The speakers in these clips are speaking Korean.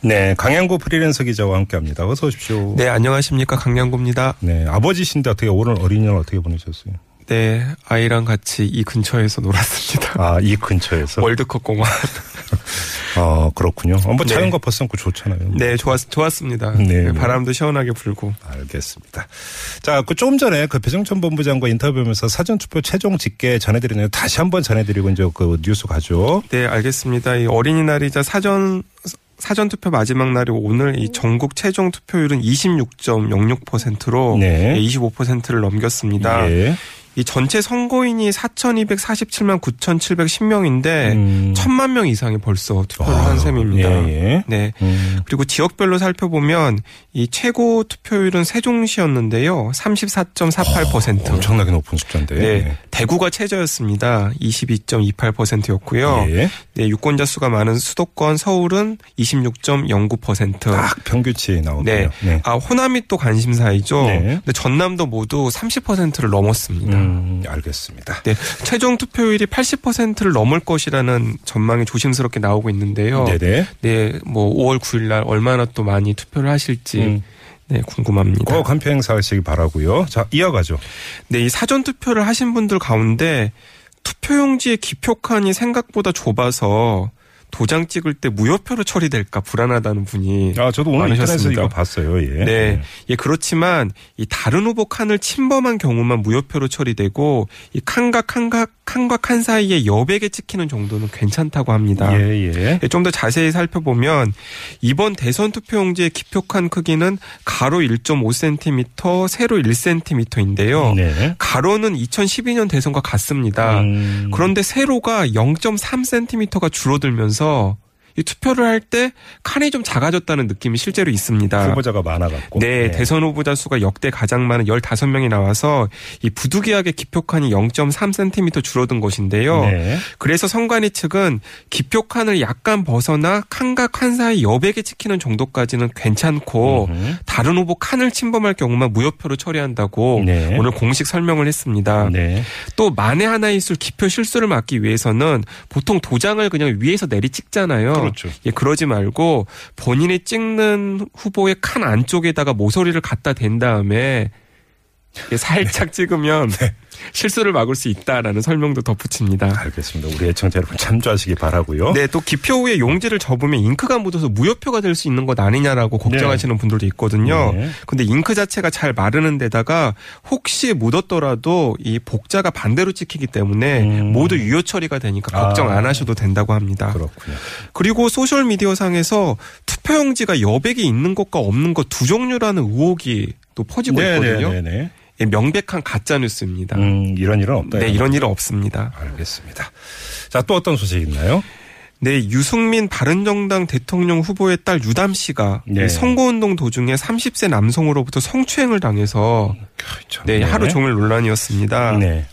네, 강양구 프리랜서 기자와 함께합니다. 어서 오십시오. 네, 안녕하십니까. 강양구입니다. 네, 아버지신데 어떻게 오늘 어린이날 어떻게 보내셨어요? 네, 아이랑 같이 이 근처에서 놀았습니다. 아, 이 근처에서. 월드컵 공원. 아, 그렇군요. 어, 뭐 네. 자연과 벗삼고 좋잖아요. 네, 좋았, 좋았습니다. 네, 네, 네. 바람도 시원하게 불고. 알겠습니다. 자, 그 조금 전에 그 배정천 본부장과 인터뷰하면서 사전투표 최종 집계 전해드리네요. 다시 한번 전해드리고 이제 그 뉴스 가죠. 네, 알겠습니다. 이 어린이날이자 사전, 사전 투표 마지막 날이 오늘 이 전국 최종 투표율은 26.06%로 네. 25%를 넘겼습니다. 예. 이 전체 선거인이 4,247만 9,710명인데 음. 1,000만 명 이상이 벌써 투표를 아, 한 셈입니다. 예, 예. 네. 음. 그리고 지역별로 살펴보면 이 최고 투표율은 세종시였는데요. 34.48%. 엄청나게 높은 숫자인데. 네. 대구가 최저였습니다. 22.28%였고요. 예. 네, 유권자 수가 많은 수도권 서울은 26.09%. 딱 평균치 나오네요. 네. 아, 호남이 또 관심사이죠. 네. 근데 전남도 모두 30%를 넘었습니다. 음, 알겠습니다. 네, 최종 투표율이 80%를 넘을 것이라는 전망이 조심스럽게 나오고 있는데요. 네네. 네, 뭐 5월 9일 날 얼마나 또 많이 투표를 하실지 음. 네, 궁금합니다. 꼭 한표 행사하시기 바라고요. 자, 이어가죠. 네, 이 사전 투표를 하신 분들 가운데 투표용지의 기표칸이 생각보다 좁아서 도장 찍을 때 무효표로 처리될까 불안하다는 분이 아, 저도 오늘 인터넷에서. 이거 봤어요. 예. 네. 예, 그렇지만 이 다른 후보 칸을 침범한 경우만 무효표로 처리되고 이 칸과 칸과 칸과 칸 사이에 여백에 찍히는 정도는 괜찮다고 합니다. 예, 예. 좀더 자세히 살펴보면 이번 대선 투표용지의 기표칸 크기는 가로 1.5cm, 세로 1cm인데요. 네. 가로는 2012년 대선과 같습니다. 음. 그런데 세로가 0.3cm가 줄어들면서 하면서 이 투표를 할 때 칸이 좀 작아졌다는 느낌이 실제로 있습니다. 후보자가 많아갖고. 네, 대선 후보자 수가 역대 가장 많은 15명이 나와서 이 부득이하게 기표칸이 0.3cm 줄어든 것인데요. 네. 그래서 선관위 측은 기표칸을 약간 벗어나 칸과 칸 사이 여백에 찍히는 정도까지는 괜찮고 음흠. 다른 후보 칸을 침범할 경우만 무효표로 처리한다고 네. 오늘 공식 설명을 했습니다. 네. 또 만에 하나 있을 기표 실수를 막기 위해서는 보통 도장을 그냥 위에서 내리 찍잖아요. 그렇죠. 예, 그러지 말고 본인이 찍는 후보의 칸 안쪽에다가 모서리를 갖다 댄 다음에 예, 살짝 찍으면 실수를 막을 수 있다라는 설명도 덧붙입니다. 알겠습니다. 우리 애청자 여러분 참조하시기 바라고요. 네, 또 기표 후에 용지를 접으면 잉크가 묻어서 무효표가 될 수 있는 것 아니냐라고 걱정하시는 분들도 있거든요. 네. 근데 잉크 자체가 잘 마르는 데다가 혹시 묻었더라도 이 복자가 반대로 찍히기 때문에 음. 모두 유효 처리가 되니까 걱정 아. 안 하셔도 된다고 합니다. 그렇군요. 그리고 소셜 미디어 상에서 투표용지가 여백이 있는 것과 없는 것 두 종류라는 의혹이 또 퍼지고 있거든요. 네네네. 예, 명백한 가짜 뉴스입니다. 음, 이런 일은 없다. 네, 이런 일은 없습니다. 알겠습니다. 자, 또 어떤 소식 있나요? 네, 유승민 바른정당 대통령 후보의 딸 유담 씨가 네. 이 선거운동 도중에 30세 남성으로부터 성추행을 당해서 참, 네, 하루 종일 논란이었습니다. 네.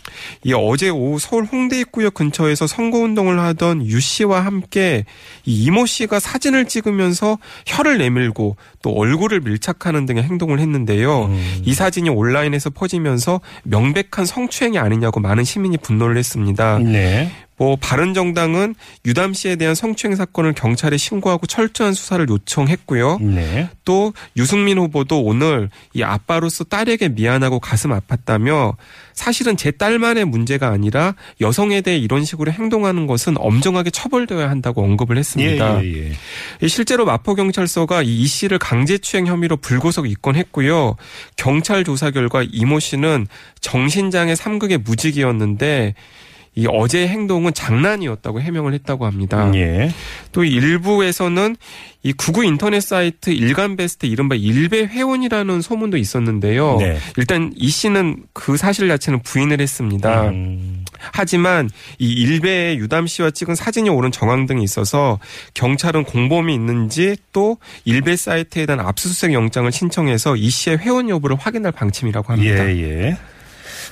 이 어제 오후 서울 홍대 입구역 근처에서 선거운동을 하던 유 씨와 함께 이 이모 씨가 사진을 찍으면서 혀를 내밀고 또 얼굴을 밀착하는 등의 행동을 했는데요. 음. 이 사진이 온라인에서 퍼지면서 명백한 성추행이 아니냐고 많은 시민이 분노를 했습니다. 네. 뭐 바른 정당은 유담 씨에 대한 성추행 사건을 경찰에 신고하고 철저한 수사를 요청했고요. 네. 또 유승민 후보도 오늘 이 아빠로서 딸에게 미안하고 가슴 아팠다며 사실은 제 딸만의 문제가 아니라 여성에 대해 이런 식으로 행동하는 것은 엄정하게 처벌되어야 한다고 언급을 예, 했습니다. 예, 예. 이 실제로 마포 경찰서가 이이 씨를 강제추행 혐의로 불구속 입건했고요. 경찰 조사 결과 이모 씨는 정신장애 3극의 무직이었는데 이 어제의 행동은 장난이었다고 해명을 했다고 합니다. 예. 또 일부에서는 이 구구 인터넷 사이트 일간 베스트 이른바 일베 회원이라는 소문도 있었는데요. 네. 일단 이 씨는 그 사실 자체는 부인을 했습니다. 음, 하지만 이 일베의 유담 씨와 찍은 사진이 오른 정황 등이 있어서 경찰은 공범이 있는지 또 일베 사이트에 대한 압수수색 영장을 신청해서 이 씨의 회원 여부를 확인할 방침이라고 합니다. 예, 예.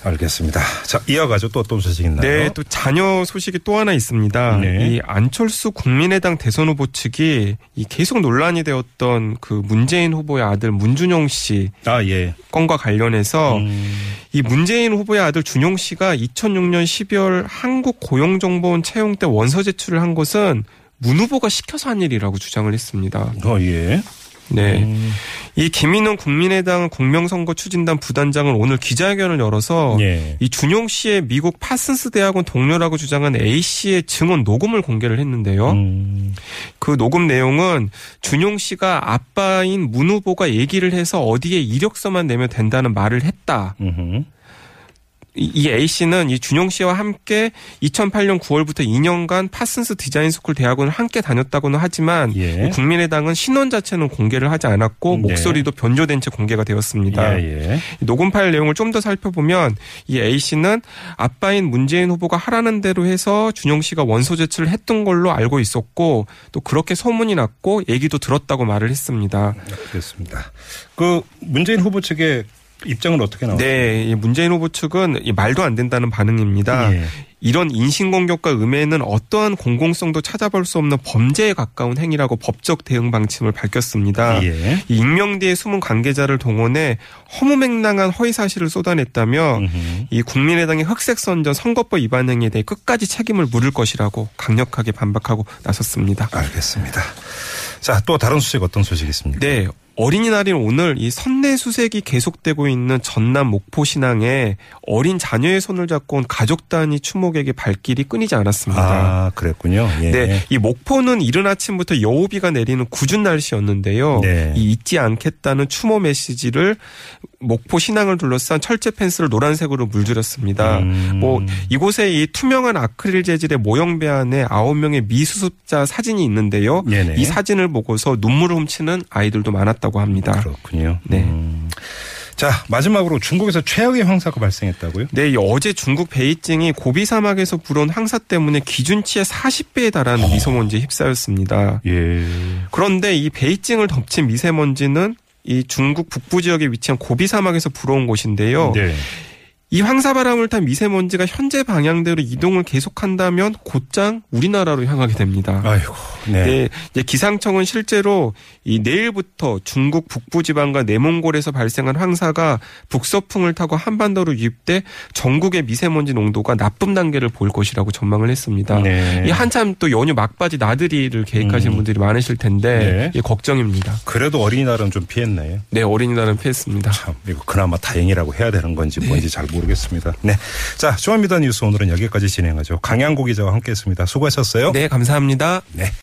알겠습니다. 자, 이어가죠. 또 어떤 소식 있나요? 네, 또 자녀 소식이 또 하나 있습니다. 네. 이 안철수 국민의당 대선 후보 측이 이 계속 논란이 되었던 그 문재인 후보의 아들 문준용 씨 아, 예. 건과 관련해서 음, 이 문재인 후보의 아들 준용 씨가 2006년 12월 한국 고용정보원 채용 때 원서 제출을 한 것은 문 후보가 시켜서 한 일이라고 주장을 했습니다. 어, 예. 네. 음, 이 김인원 국민의당 공명선거 추진단 부단장은 오늘 기자회견을 열어서 예. 이 준용 씨의 미국 파슨스 대학원 동료라고 주장한 A 씨의 증언 녹음을 공개를 했는데요. 음, 그 녹음 내용은 준용 씨가 아빠인 문 후보가 얘기를 해서 어디에 이력서만 내면 된다는 말을 했다. 음흠. 이- 이 A 씨는 이 준용 씨와 함께 2008년 9월부터 2년간 파슨스 디자인 스쿨 대학원을 함께 다녔다고는 하지만 예. 국민의당은 신원 자체는 공개를 하지 않았고 네. 목소리도 변조된 채 공개가 되었습니다. 예, 예. 이 녹음 파일 내용을 좀 더 살펴보면 이 A 씨는 아빠인 문재인 후보가 하라는 대로 해서 준용 씨가 원서 제출을 했던 걸로 알고 있었고 또 그렇게 소문이 났고 얘기도 들었다고 말을 했습니다. 알겠습니다. 그 문재인 후보 측의 입장은 어떻게 나왔어요? 네, 이 문재인 후보 측은 이 말도 안 된다는 반응입니다. 예. 이런 인신공격과 음해는 어떠한 공공성도 찾아볼 수 없는 범죄에 가까운 행위라고 법적 대응 방침을 밝혔습니다. 예. 이 익명 뒤에 숨은 관계자를 동원해 허무맹랑한 허위 사실을 쏟아냈다며 음흠. 이 국민의당의 흑색 선전 선거법 위반 행위에 대해 끝까지 책임을 물을 것이라고 강력하게 반박하고 나섰습니다. 알겠습니다. 자, 또 다른 소식 어떤 소식이 있습니까? 네. 어린이날인 오늘 이 선내 수색이 계속되고 있는 전남 목포 신항에 어린 자녀의 손을 잡고 온 가족 단위 추모객의 발길이 끊이지 않았습니다. 아, 그랬군요. 예. 네, 이 목포는 이른 아침부터 여우비가 내리는 궂은 날씨였는데요. 네. 이 잊지 않겠다는 추모 메시지를 목포 신항을 둘러싼 철제 펜스를 노란색으로 물들였습니다. 음. 뭐 이곳에 이 투명한 아크릴 재질의 모형 배 안에 아홉 명의 미수습자 사진이 있는데요. 네네. 이 사진을 보고서 눈물을 훔치는 아이들도 많았다고 합니다. 그렇군요. 네. 음. 자, 마지막으로 중국에서 최악의 황사가 발생했다고요? 네, 이 어제 중국 베이징이 고비 사막에서 불어온 황사 때문에 기준치의 40배에 달하는 미세먼지에 휩싸였습니다. 예. 그런데 이 베이징을 덮친 미세먼지는 이 중국 북부 지역에 위치한 고비 사막에서 불어온 곳인데요. 네. 이 황사바람을 탄 미세먼지가 현재 방향대로 이동을 계속한다면 곧장 우리나라로 향하게 됩니다. 아이고. 네. 네, 이제 기상청은 실제로 이 내일부터 중국 북부 지방과 내몽골에서 발생한 황사가 북서풍을 타고 한반도로 유입돼 전국의 미세먼지 농도가 나쁨 단계를 보일 것이라고 전망을 했습니다. 네. 이 한참 또 연휴 막바지 나들이를 계획하시는 음. 분들이 많으실 텐데 네. 이 걱정입니다. 그래도 어린이날은 좀 피했네요. 네, 어린이날은 피했습니다. 참, 이거 그나마 다행이라고 해야 되는 건지 뭔지 잘 모르겠 습니다. 네. 자, 조합미더 뉴스 오늘은 여기까지 진행하죠. 강양고 기자와 함께 했습니다. 수고하셨어요. 네, 감사합니다. 네.